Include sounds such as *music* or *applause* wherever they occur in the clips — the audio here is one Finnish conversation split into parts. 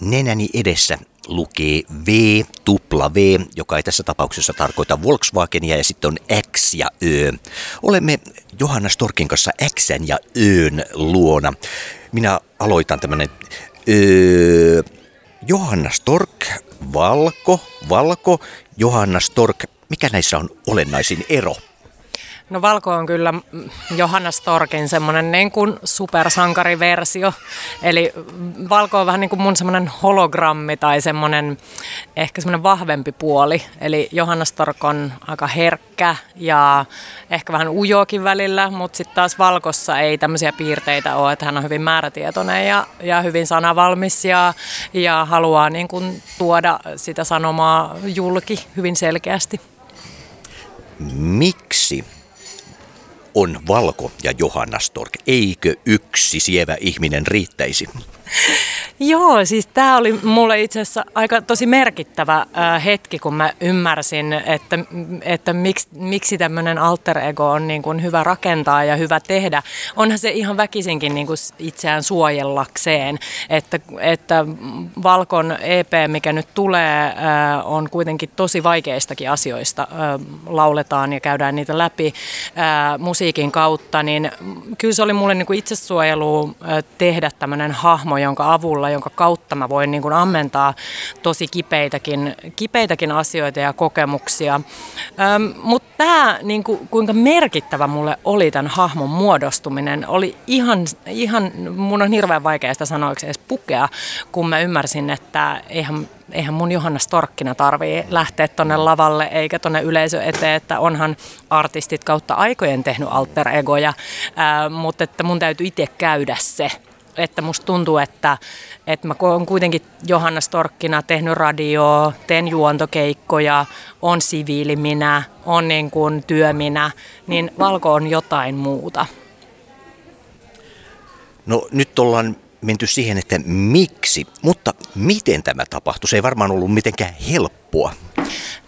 Nenäni edessä lukee V, tupla V, joka ei tässä tapauksessa tarkoita Volkswagenia ja sitten on X ja Ö. Olemme Johanna Storkin kanssa X jaÖn luona. Minä aloitan tämmönen öö, Johanna Stork, valko, valko, Johanna Stork. Mikä näissä on olennaisin ero? No Valko on kyllä Johanna Storkin semmoinen niin kuin supersankariversio. Eli Valko on vähän niin kuin mun semmoinen hologrammi tai semmoinen ehkä semmoinen vahvempi puoli. Eli Johanna Stork on aika herkkä ja ehkä vähän ujokin välillä, mutta sitten taas Valkossa ei tämmöisiä piirteitä ole, että hän on hyvin määrätietoinen ja, ja hyvin sanavalmis ja, ja haluaa niin kuin tuoda sitä sanomaa julki hyvin selkeästi. Miksi on Valko ja Johanna Stork. Eikö yksi sievä ihminen riittäisi? *laughs* Joo, siis tämä oli mulle itse asiassa aika tosi merkittävä hetki, kun mä ymmärsin, että, että miksi, miksi tämmöinen alter ego on niin kuin hyvä rakentaa ja hyvä tehdä. Onhan se ihan väkisinkin niin kuin itseään suojellakseen, että, että Valkon EP, mikä nyt tulee, on kuitenkin tosi vaikeistakin asioista. Lauletaan ja käydään niitä läpi musiikin kautta, niin kyllä se oli mulle niin kuin itsesuojelu tehdä tämmöinen hahmo, jonka avulla, jonka kautta mä voin niin kuin ammentaa tosi kipeitäkin, kipeitäkin asioita ja kokemuksia. Mutta tämä, niin kuin, kuinka merkittävä mulle oli tämän hahmon muodostuminen, oli ihan, ihan mun on hirveän vaikea sitä sanoiksi edes pukea, kun mä ymmärsin, että eihän eihän mun Johanna Storkkina tarvii lähteä tonne lavalle eikä tonne yleisö eteen, että onhan artistit kautta aikojen tehnyt alter egoja, ää, mutta että mun täytyy itse käydä se että musta tuntuu, että, että mä oon kuitenkin Johanna Storkkina tehnyt radioa, teen juontokeikkoja, on siviili minä, on niin kuin työ minä, niin Valko on jotain muuta. No nyt ollaan menty siihen, että miksi, mutta miten tämä tapahtui? Se ei varmaan ollut mitenkään helppoa.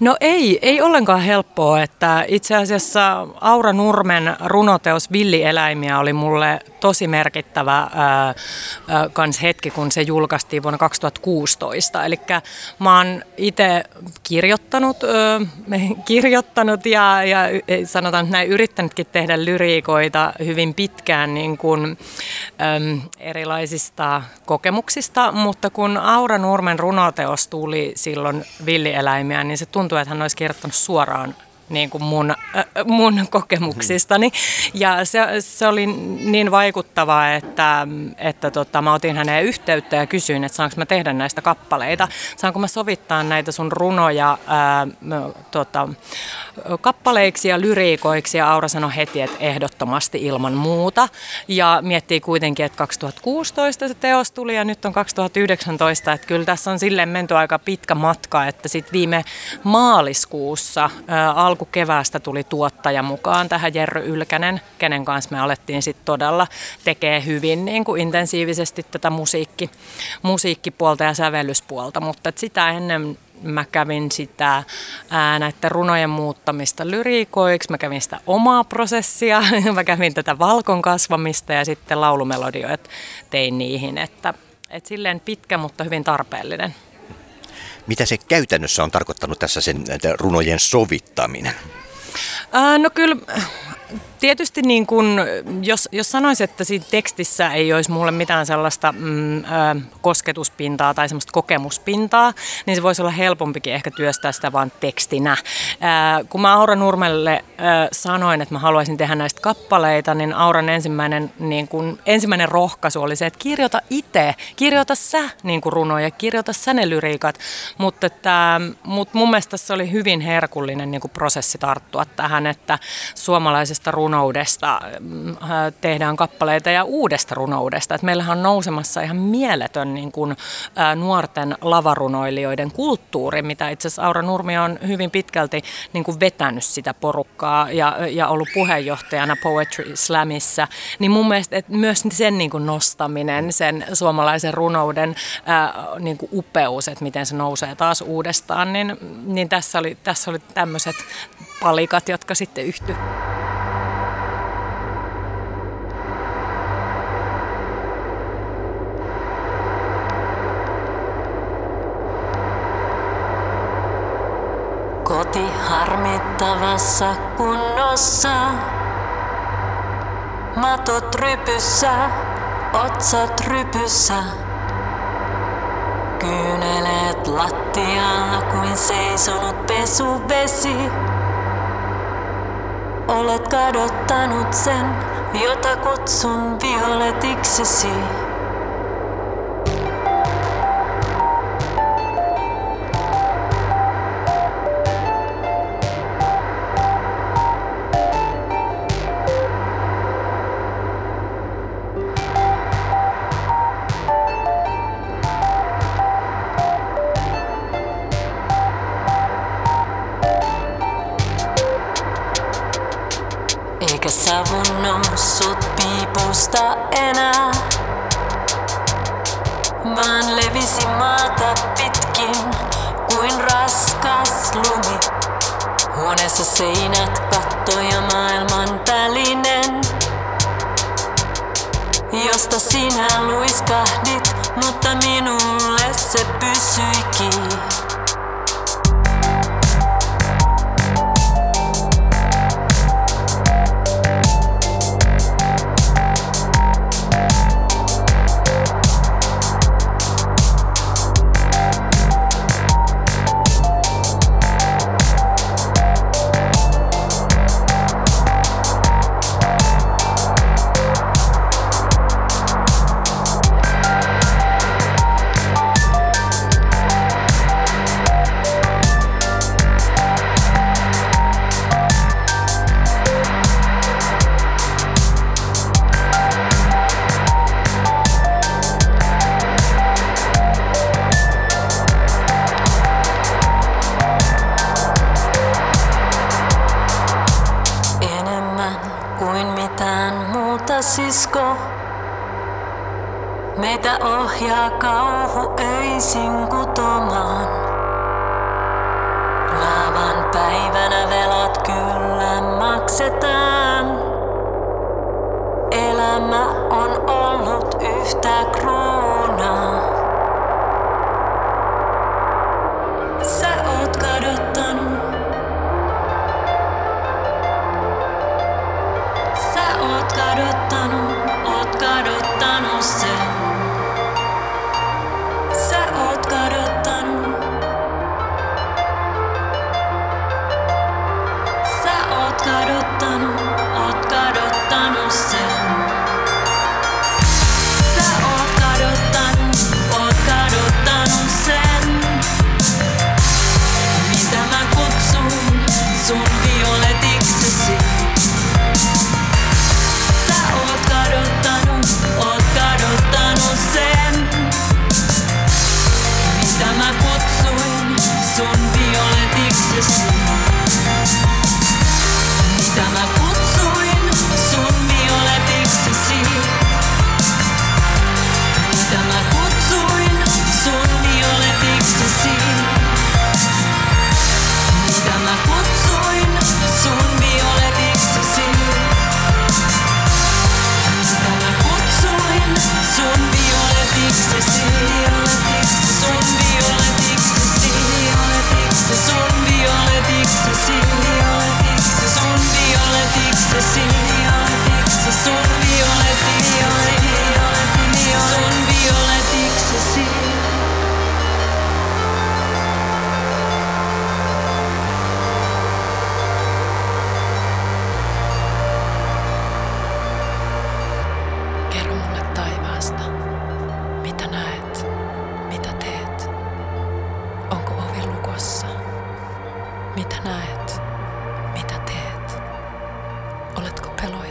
No ei, ei ollenkaan helppoa, että itse asiassa Aura Nurmen runoteos Villieläimiä oli mulle tosi merkittävä ää, kans hetki, kun se julkaistiin vuonna 2016. Eli mä oon itse kirjoittanut, ää, *laughs* kirjoittanut ja, ja sanotaan näin yrittänytkin tehdä lyriikoita hyvin pitkään niin kuin, ää, erilaisista kokemuksista, mutta kun Aura Nurmen runoteos tuli silloin Villieläimiä, niin se tuntui, että hän olisi kirjoittanut suoraan niin kuin mun, äh, mun *laughs* kokemuksistani. Ja se, se oli niin vaikuttavaa, että, että tota, mä otin häneen yhteyttä ja kysyin, että saanko mä tehdä näistä kappaleita. Saanko mä sovittaa näitä sun runoja ää, tota, kappaleiksi ja lyriikoiksi ja Aura sanoi heti, että ehdottomasti ilman muuta. Ja miettii kuitenkin, että 2016 se teos tuli ja nyt on 2019, että kyllä tässä on silleen menty aika pitkä matka, että sitten viime maaliskuussa ää, alkukeväästä tuli tuottaja mukaan tähän Jerry Ylkänen, kenen kanssa me alettiin sitten todella tekee hyvin niin kuin intensiivisesti tätä musiikki, musiikkipuolta ja sävellyspuolta, mutta sitä ennen mä kävin sitä ää, näiden runojen muuttamista lyriikoiksi, mä kävin sitä omaa prosessia, *laughs* mä kävin tätä valkon kasvamista ja sitten laulumelodioit tein niihin, että et silleen pitkä, mutta hyvin tarpeellinen. Mitä se käytännössä on tarkoittanut tässä sen runojen sovittaminen? Ää, no kyllä tietysti niin kun, jos, jos sanoisin, että siinä tekstissä ei olisi mulle mitään sellaista mm, ö, kosketuspintaa tai semmoista kokemuspintaa, niin se voisi olla helpompikin ehkä työstää sitä vaan tekstinä. Ä, kun mä Aura Nurmelle ö, sanoin, että mä haluaisin tehdä näistä kappaleita, niin Auran ensimmäinen, niin kun, ensimmäinen rohkaisu oli se, että kirjoita itse, kirjoita sä niin runoja, kirjoita sä ne lyriikat. Mutta mut mun mielestä se oli hyvin herkullinen niin prosessi tarttua tähän, että suomalaisesta runoista runoudesta mm, tehdään kappaleita ja uudesta runoudesta. Et meillähän on nousemassa ihan mieletön niin kuin, nuorten lavarunoilijoiden kulttuuri, mitä itse asiassa Aura Nurmi on hyvin pitkälti niin kuin vetänyt sitä porukkaa ja, ja ollut puheenjohtajana Poetry Slamissa. Niin mun mielestä että myös sen niin kuin nostaminen, sen suomalaisen runouden ä, äh, niin kuin upeus, että miten se nousee taas uudestaan, niin, niin tässä oli, tässä oli tämmöiset palikat, jotka sitten yhtyivät. Harmittavassa kunnossa. Matot rypyssä, otsat rypyssä. Kyyneleet lattialla kuin seisonut pesuvesi. Olet kadottanut sen, jota kutsun violetiksesi.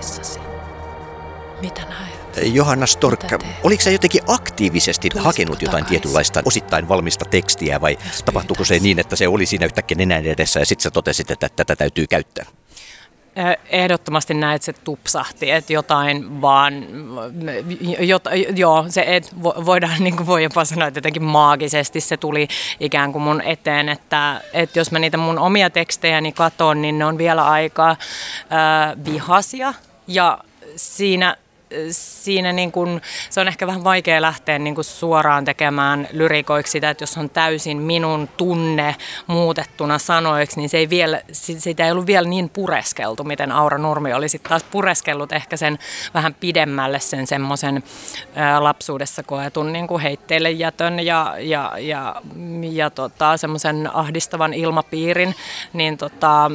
Oletko peloissasi? Mitä näet? Johanna Stork, Mitä teet? oliko sä jotenkin aktiivisesti Tulisitko hakenut jotain takaisin? tietynlaista osittain valmista tekstiä vai Jos tapahtuuko se pyytäisin. niin, että se oli siinä yhtäkkiä nenän edessä ja sitten sä totesit, että tätä täytyy käyttää? Ehdottomasti näet, se tupsahti, että jotain vaan, jot, joo, se et, vo- voidaan, *laughs* niin kuin voi jopa sanoa, että jotenkin maagisesti se tuli ikään kuin mun eteen, että, että jos mä niitä mun omia tekstejäni katon, niin ne on vielä aika äh, vihasia ja siinä siinä niin kuin, se on ehkä vähän vaikea lähteä niin kuin suoraan tekemään lyrikoiksi sitä, että jos on täysin minun tunne muutettuna sanoiksi, niin se ei vielä, sitä ei ollut vielä niin pureskeltu, miten Aura Nurmi oli sitten taas pureskellut ehkä sen vähän pidemmälle sen semmoisen lapsuudessa koetun niin heitteille jätön ja, ja, ja, ja tota, semmoisen ahdistavan ilmapiirin, niin tota,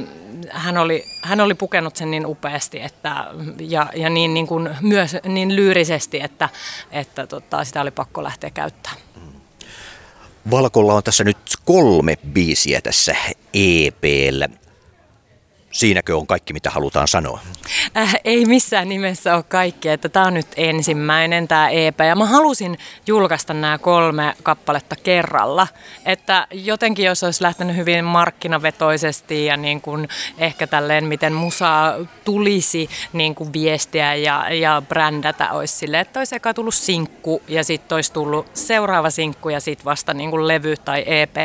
hän, oli, hän oli pukenut sen niin upeasti että, ja, ja niin, niin kuin, myös niin lyyrisesti, että, että tota, sitä oli pakko lähteä käyttämään. Valkolla on tässä nyt kolme biisiä tässä EPllä. Siinäkö on kaikki, mitä halutaan sanoa? Äh, ei missään nimessä ole kaikki, että tämä on nyt ensimmäinen tämä EP ja mä halusin julkaista nämä kolme kappaletta kerralla, että jotenkin jos olisi lähtenyt hyvin markkinavetoisesti ja niin kuin ehkä tälleen miten musa tulisi niin kuin viestiä ja, ja brändätä olisi silleen, että olisi eka tullut sinkku ja sitten olisi tullut seuraava sinkku ja sitten vasta niin kuin levy tai EP,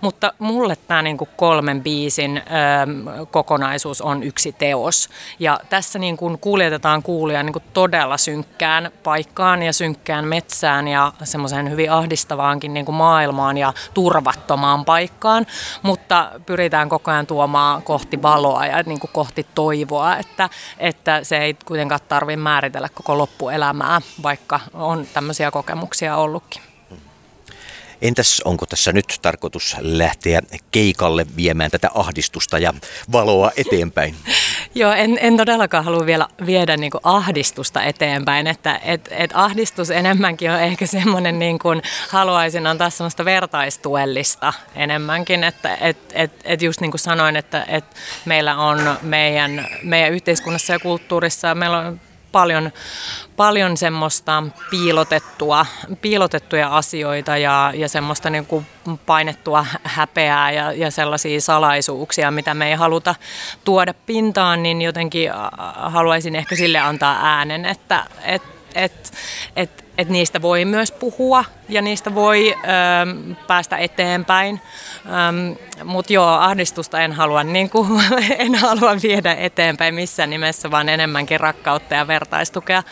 mutta mulle tämä niin kuin kolmen biisin ähm, kokonaisuus on yksi teos ja tässä niin kuin kuljetetaan kuulia niin kuin todella synkkään paikkaan ja synkkään metsään ja semmoiseen hyvin ahdistavaankin niin kuin maailmaan ja turvattomaan paikkaan, mutta pyritään koko ajan tuomaan kohti valoa ja niin kuin kohti toivoa, että, että se ei kuitenkaan tarvitse määritellä koko loppuelämää, vaikka on tämmöisiä kokemuksia ollutkin. Entäs onko tässä nyt tarkoitus lähteä keikalle viemään tätä ahdistusta ja valoa eteenpäin? *laughs* Joo, en, en todellakaan halua vielä viedä niin kuin ahdistusta eteenpäin, että et, et ahdistus enemmänkin on ehkä semmoinen, niin kuin haluaisin antaa semmoista vertaistuellista enemmänkin, että et, et, et just niin kuin sanoin, että et meillä on meidän, meidän yhteiskunnassa ja kulttuurissa, meillä on paljon, paljon semmoista piilotettua, piilotettuja asioita ja, ja semmoista niin kuin painettua häpeää ja, ja sellaisia salaisuuksia, mitä me ei haluta tuoda pintaan, niin jotenkin haluaisin ehkä sille antaa äänen, että et, et, et, että niistä voi myös puhua ja niistä voi ö, päästä eteenpäin. Mutta joo, ahdistusta en halua, niin kuin, *laughs* en halua viedä eteenpäin missään nimessä, vaan enemmänkin rakkautta ja vertaistukea.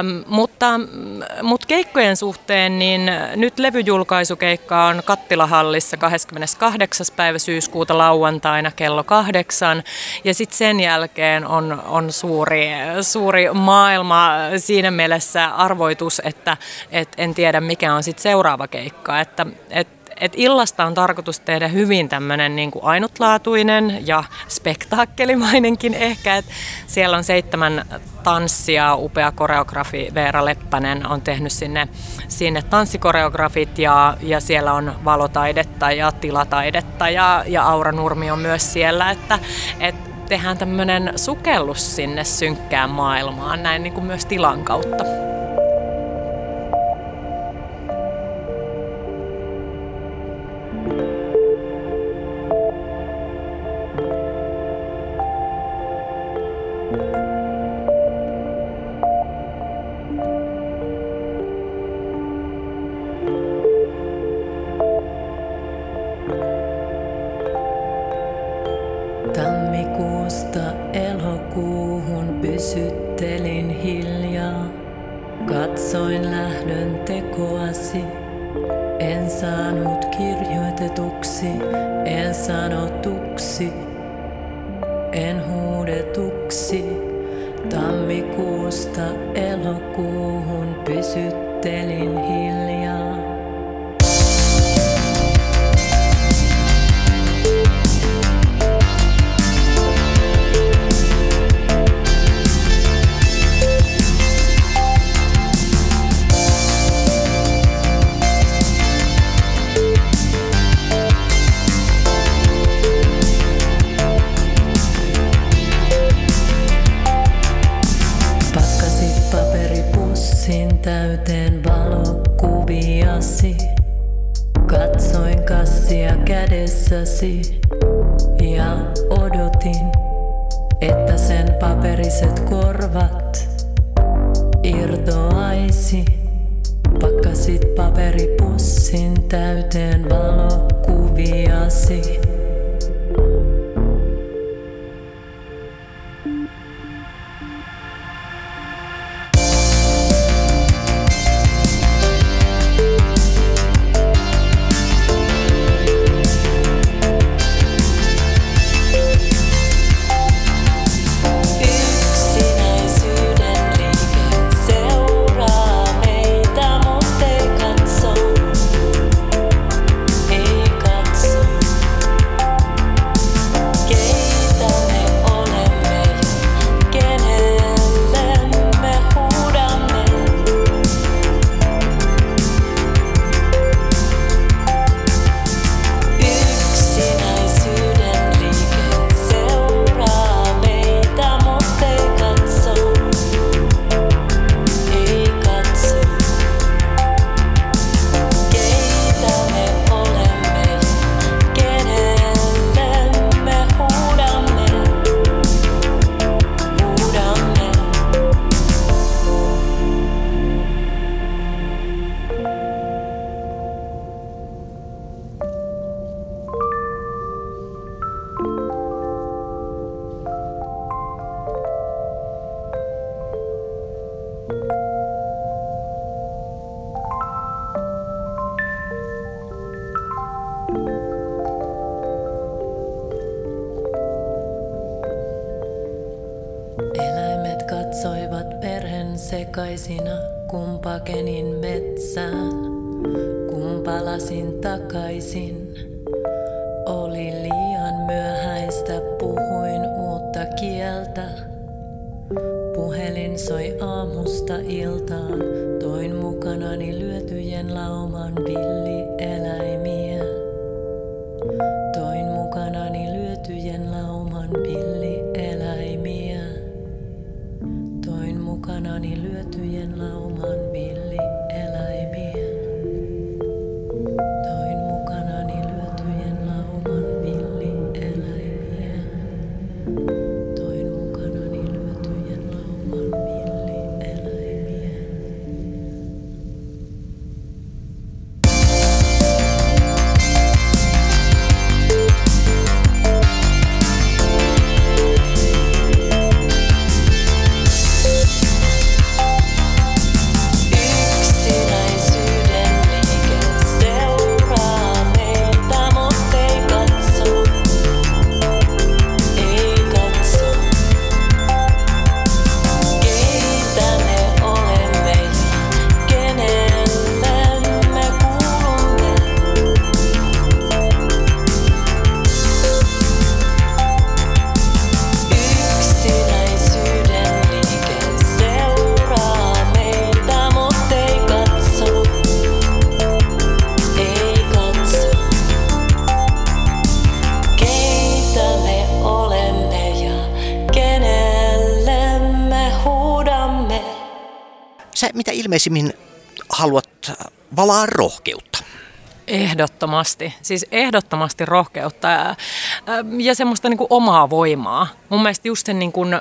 Öm, mutta, mutta keikkojen suhteen, niin nyt levyjulkaisukeikka on Kattilahallissa 28. päivä syyskuuta lauantaina kello kahdeksan. Ja sitten sen jälkeen on, on suuri, suuri maailma siinä mielessä arvoitus, että et en tiedä mikä on sitten seuraava keikka. Että, et, et illasta on tarkoitus tehdä hyvin tämmöinen niin kuin ainutlaatuinen ja spektaakkelimainenkin ehkä. Et siellä on seitsemän tanssia, upea koreografi Veera Leppänen on tehnyt sinne, sinne tanssikoreografit ja, ja siellä on valotaidetta ja tilataidetta ja, ja Aura Nurmi on myös siellä, että et tehdään tämmöinen sukellus sinne synkkään maailmaan näin niin kuin myös tilan kautta. Kun pakenin metsään, kun palasin takaisin. Oli liian myöhäistä, puhuin uutta kieltä. Puhelin soi aamusta iltaan, toin mukanani lyötyjen lauman villieläimiä. Toin mukanani lyötyjen lauman villieläimiä. Toin mukanani lyötyjen lauman villieläimiä. Ilmeisimmin haluat valaa rohkeutta. Ehdottomasti, siis ehdottomasti rohkeutta ja, ja semmoista niin kuin omaa voimaa. Mun mielestä just sen niin kuin, äm,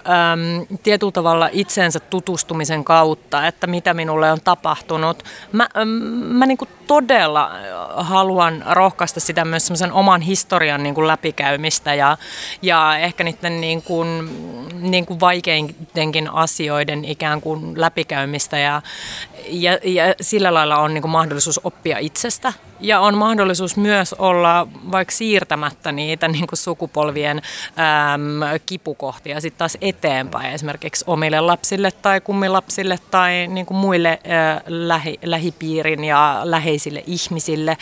tietyllä tavalla itseensä tutustumisen kautta, että mitä minulle on tapahtunut. Mä, äm, mä niin kuin todella haluan rohkaista sitä myös semmoisen oman historian niin kuin läpikäymistä ja, ja ehkä niiden niin kuin, niin kuin vaikeintenkin asioiden ikään kuin läpikäymistä ja, ja, ja sillä lailla on niin kuin mahdollisuus oppia itsestä ja on mahdollisuus myös olla vaikka siirtämättä niitä niin kuin sukupolvien äm, kipukohtia sitten taas eteenpäin esimerkiksi omille lapsille tai kummilapsille tai niin kuin muille ä, lähi, lähipiirin ja läheisille ihmisille,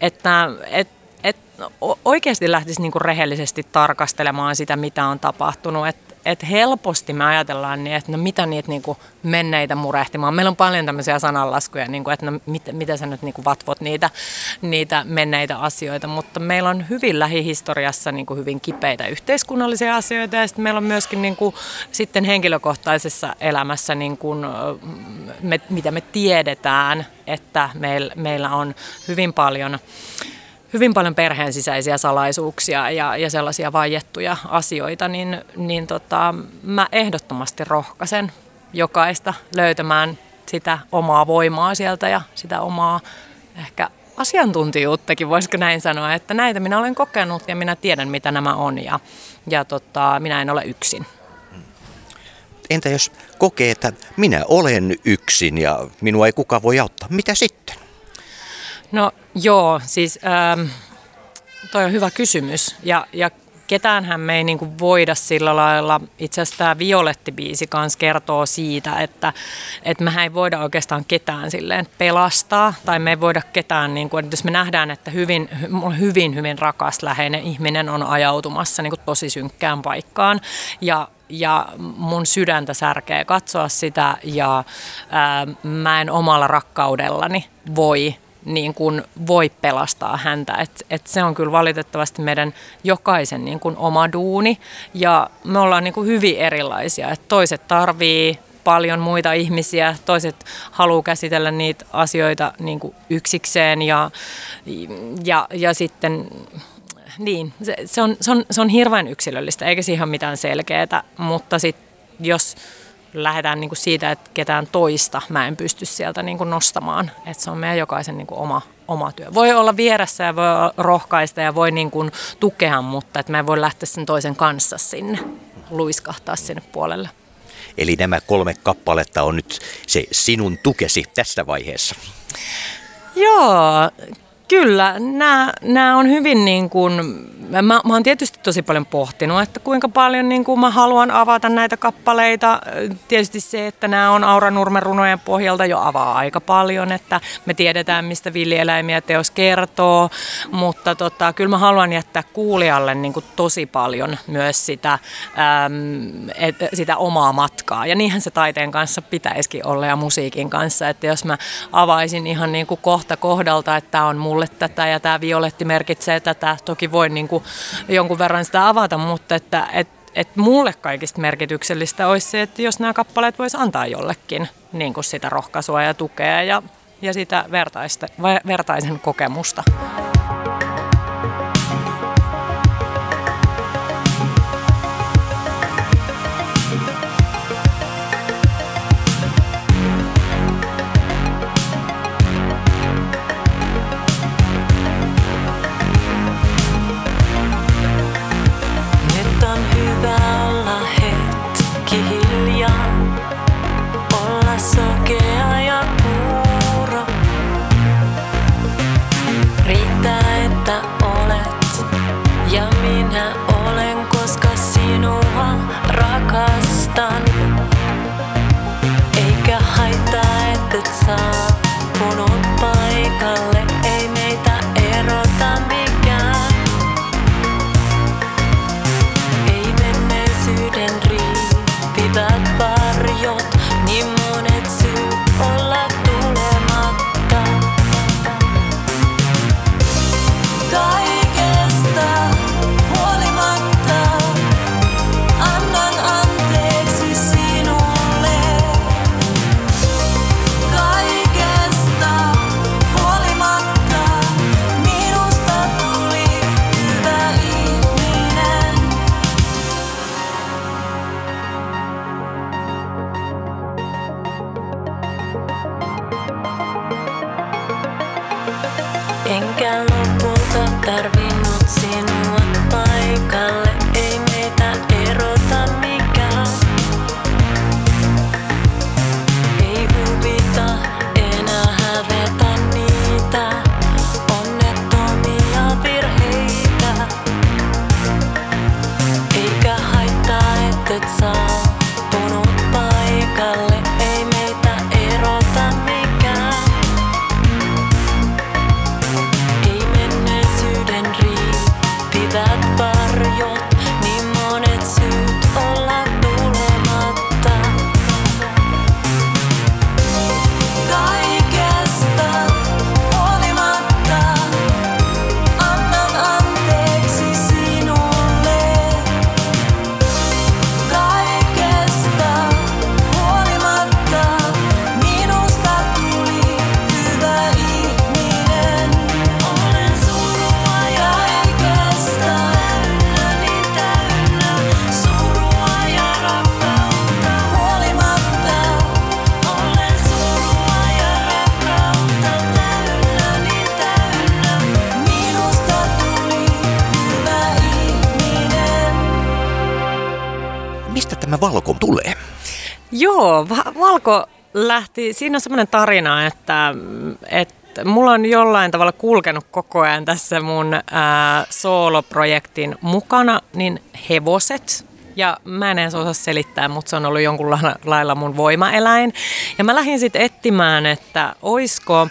että et, et o- oikeasti lähtisi niin kuin rehellisesti tarkastelemaan sitä, mitä on tapahtunut. Et, et helposti me ajatellaan niin, että no mitä niitä niin kuin menneitä murehtimaan. Meillä on paljon tämmöisiä sananlaskuja, niin kuin, että no mit, mitä sä nyt niin kuin vatvot niitä, niitä menneitä asioita, mutta meillä on hyvin lähihistoriassa niin kuin hyvin kipeitä yhteiskunnallisia asioita ja sitten meillä on myöskin niin kuin, sitten henkilökohtaisessa elämässä, niin kuin, me, mitä me tiedetään, että meillä, meillä on hyvin paljon hyvin paljon perheen sisäisiä salaisuuksia ja, ja sellaisia vaiettuja asioita, niin, niin tota, mä ehdottomasti rohkaisen jokaista löytämään sitä omaa voimaa sieltä ja sitä omaa ehkä asiantuntijuuttakin, voisiko näin sanoa, että näitä minä olen kokenut ja minä tiedän, mitä nämä on ja, ja tota, minä en ole yksin. Entä jos kokee, että minä olen yksin ja minua ei kukaan voi auttaa, mitä sitten? No joo, siis ähm, toi on hyvä kysymys. Ja, ja ketäänhän me ei niinku voida sillä lailla, itse asiassa tämä Violetti-biisi kanssa kertoo siitä, että, että mehän ei voida oikeastaan ketään silleen pelastaa tai me ei voida ketään, niinku, että jos me nähdään, että hyvin, hy- hyvin, hyvin rakas läheinen ihminen on ajautumassa niinku tosi synkkään paikkaan ja ja mun sydäntä särkee katsoa sitä ja ää, mä en omalla rakkaudellani voi niin kuin voi pelastaa häntä. Et, et se on kyllä valitettavasti meidän jokaisen niin kuin oma duuni ja me ollaan niin kuin hyvin erilaisia. Et toiset tarvii paljon muita ihmisiä, toiset haluaa käsitellä niitä asioita niin kuin yksikseen ja, ja, ja sitten niin, se, se, on, se, on, se on hirveän yksilöllistä, eikä siihen ole mitään selkeää, mutta sit, jos lähdetään niin kuin siitä, että ketään toista mä en pysty sieltä niin kuin nostamaan, että se on meidän jokaisen niin kuin oma, oma työ. Voi olla vieressä ja voi rohkaista ja voi niin kuin tukea, mutta että mä en voi lähteä sen toisen kanssa sinne, luiskahtaa sinne puolelle. Eli nämä kolme kappaletta on nyt se sinun tukesi tässä vaiheessa. Joo, kyllä. Nämä, nämä on hyvin niin kuin mä, mä oon tietysti tosi paljon pohtinut, että kuinka paljon niin kuin mä haluan avata näitä kappaleita. Tietysti se, että nämä on Aura Nurmen runojen pohjalta jo avaa aika paljon, että me tiedetään, mistä villieläimiä teos kertoo, mutta tota, kyllä mä haluan jättää kuulijalle niin kuin tosi paljon myös sitä, äm, et, sitä omaa matkaa. Ja niinhän se taiteen kanssa pitäisikin olla ja musiikin kanssa, että jos mä avaisin ihan niin kuin kohta kohdalta, että tämä on mulle tätä ja tämä violetti merkitsee tätä, toki voin niin kuin jonkun verran sitä avata, mutta että, et, et mulle kaikista merkityksellistä olisi se, että jos nämä kappaleet voisi antaa jollekin niin kuin sitä rohkaisua ja tukea ja, ja sitä vertaista, vertaisen kokemusta. Enkä lopulta tarvinnut sinua paikalle, Joo, Va- Valko lähti, siinä on semmoinen tarina, että, että mulla on jollain tavalla kulkenut koko ajan tässä mun ää, sooloprojektin mukana, niin hevoset. Ja mä en edes osaa selittää, mutta se on ollut jonkun lailla mun voimaeläin. Ja mä lähdin sitten etsimään, että oisko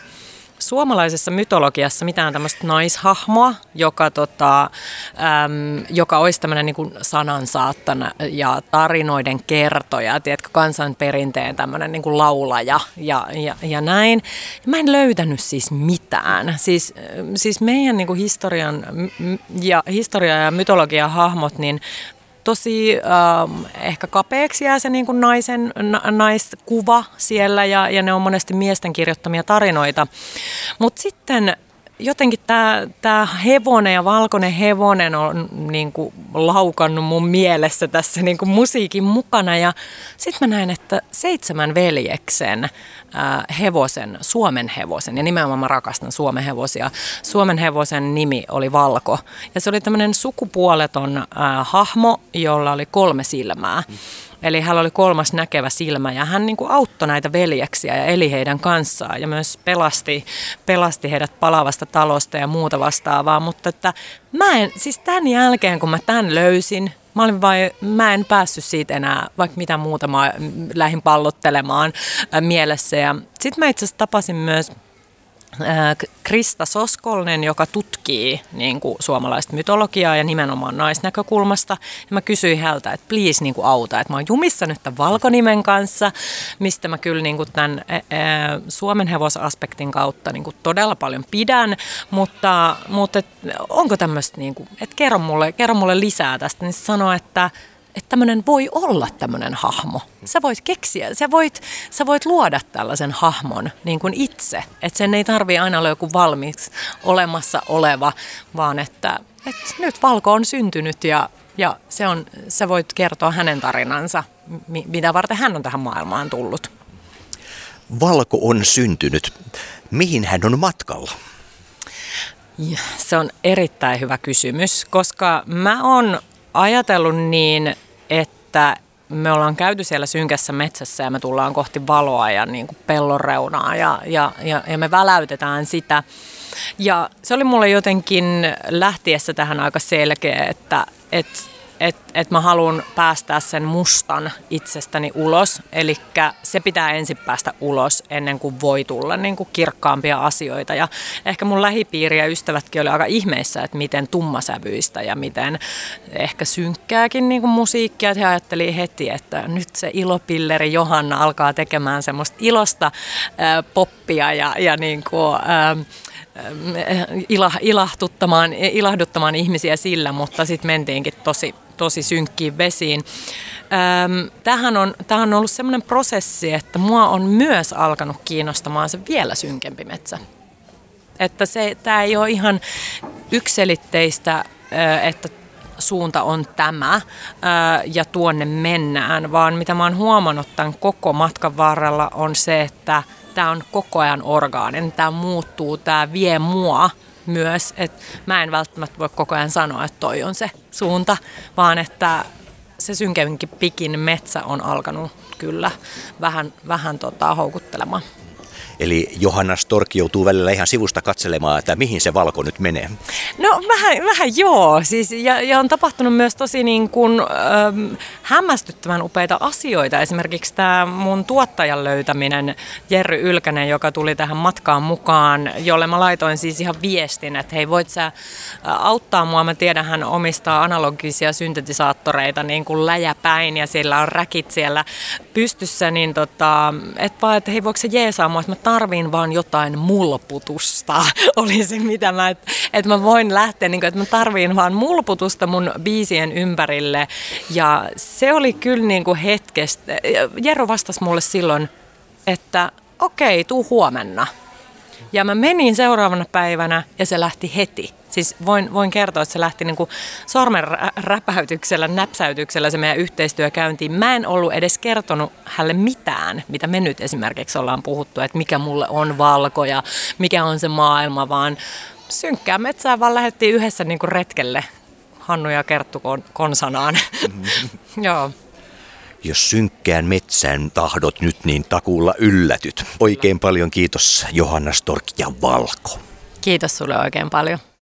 suomalaisessa mytologiassa mitään tämmöistä naishahmoa, joka, tota, äm, joka olisi tämmöinen niin sanansaattana ja tarinoiden kertoja, tiedätkö, kansanperinteen tämmöinen niin kuin laulaja ja, ja, ja näin. Mä en löytänyt siis mitään. Siis, siis meidän niin kuin historian ja historia ja mytologia hahmot, niin tosi ähm, ehkä kapeaksi jää se niin kuin naisen, na, naiskuva siellä ja, ja ne on monesti miesten kirjoittamia tarinoita. Mutta sitten jotenkin tämä tää hevonen ja valkoinen hevonen on niin kuin laukannut mun mielessä tässä niin kuin musiikin mukana. Ja sitten mä näin, että seitsemän veljeksen äh, hevosen, Suomen hevosen, ja nimenomaan mä rakastan Suomen hevosia. Suomen hevosen nimi oli Valko. Ja se oli tämmöinen sukupuoleton äh, hahmo, jolla oli kolme silmää. Eli hän oli kolmas näkevä silmä ja hän niin kuin auttoi näitä veljeksiä ja eli heidän kanssaan ja myös pelasti, pelasti heidät palavasta talosta ja muuta vastaavaa. Mutta että mä en, siis tämän jälkeen kun mä tämän löysin, Mä, olin vai, mä en päässyt siitä enää, vaikka mitä muuta mä lähdin pallottelemaan äh, mielessä. Sitten mä itse asiassa tapasin myös Krista Soskolnen, joka tutkii niin kuin, suomalaista mytologiaa ja nimenomaan naisnäkökulmasta. Ja mä kysyin häneltä, että please niin kuin, auta, että mä oon jumissa nyt tämän valkonimen kanssa, mistä mä kyllä niin kuin, tämän Suomen hevosaspektin kautta niin kuin, todella paljon pidän, mutta, mutta et, onko tämmöistä, niin kuin, että kerro mulle, kerro mulle lisää tästä, niin se sanoi, että että tämmöinen voi olla tämmöinen hahmo. Sä voit keksiä, sä voit, sä voit luoda tällaisen hahmon niin kuin itse. Että sen ei tarvii aina olla joku valmiiksi olemassa oleva, vaan että, että nyt Valko on syntynyt ja, ja se on, sä voit kertoa hänen tarinansa, mitä varten hän on tähän maailmaan tullut. Valko on syntynyt. Mihin hän on matkalla? Se on erittäin hyvä kysymys, koska mä oon ajatellut niin, että me ollaan käyty siellä synkässä metsässä ja me tullaan kohti valoa ja niin kuin pellon reunaa ja, ja, ja, ja me väläytetään sitä. Ja se oli mulle jotenkin lähtiessä tähän aika selkeä, että, että että et mä haluan päästää sen mustan itsestäni ulos. Eli se pitää ensin päästä ulos ennen kuin voi tulla niin kuin kirkkaampia asioita. Ja ehkä mun lähipiiri ja ystävätkin oli aika ihmeissä, että miten tummasävyistä ja miten ehkä synkkääkin niin kuin musiikkia. Että he ajatteli heti, että nyt se ilopilleri Johanna alkaa tekemään semmoista ilosta ää, poppia ja, ja niin kuin, ää, ilahduttamaan, ilahduttamaan ihmisiä sillä, mutta sitten mentiinkin tosi tosi synkkiin vesiin. Tähän on, tähän on ollut sellainen prosessi, että mua on myös alkanut kiinnostamaan se vielä synkempi metsä. Että se, tämä ei ole ihan ykselitteistä, että suunta on tämä ja tuonne mennään, vaan mitä mä oon huomannut tämän koko matkan varrella on se, että tämä on koko ajan orgaaninen, tämä muuttuu, tämä vie mua myös, että mä en välttämättä voi koko ajan sanoa, että toi on se suunta, vaan että se synkemminkin pikin metsä on alkanut kyllä vähän, vähän tota, houkuttelemaan. Eli Johanna Stork joutuu välillä ihan sivusta katselemaan, että mihin se valko nyt menee. No vähän, vähän joo. Siis, ja, ja on tapahtunut myös tosi niin kuin, ähm, hämmästyttävän upeita asioita. Esimerkiksi tämä mun tuottajan löytäminen, Jerry Ylkänen, joka tuli tähän matkaan mukaan, jolle mä laitoin siis ihan viestin, että hei voit sä auttaa mua. Mä tiedän, hän omistaa analogisia syntetisaattoreita niin kuin läjäpäin ja sillä on räkit siellä pystyssä, niin tota, et vaan, että hei voiko se jeesaa mua, että mä tarviin vaan jotain mulputusta, *laughs* oli se mitä mä, että et mä voin lähteä, niin että mä tarviin vaan mulputusta mun biisien ympärille. Ja se oli kyllä niin kuin hetkestä, Jero vastasi mulle silloin, että okei, tuu huomenna. Ja mä menin seuraavana päivänä ja se lähti heti. Siis voin, voin kertoa, että se lähti niin kuin sormen räpäytyksellä, näpsäytyksellä se meidän yhteistyö käyntiin. Mä en ollut edes kertonut hänelle mitään, mitä me nyt esimerkiksi ollaan puhuttu, että mikä mulle on valko ja mikä on se maailma, vaan synkkää metsää vaan lähdettiin yhdessä niin kuin retkelle Hannu ja Kerttu konsanaan. Mm-hmm. *laughs* Joo. Jos synkkään metsään tahdot nyt, niin takuulla yllätyt. Oikein paljon kiitos Johanna Stork ja Valko. Kiitos sulle oikein paljon.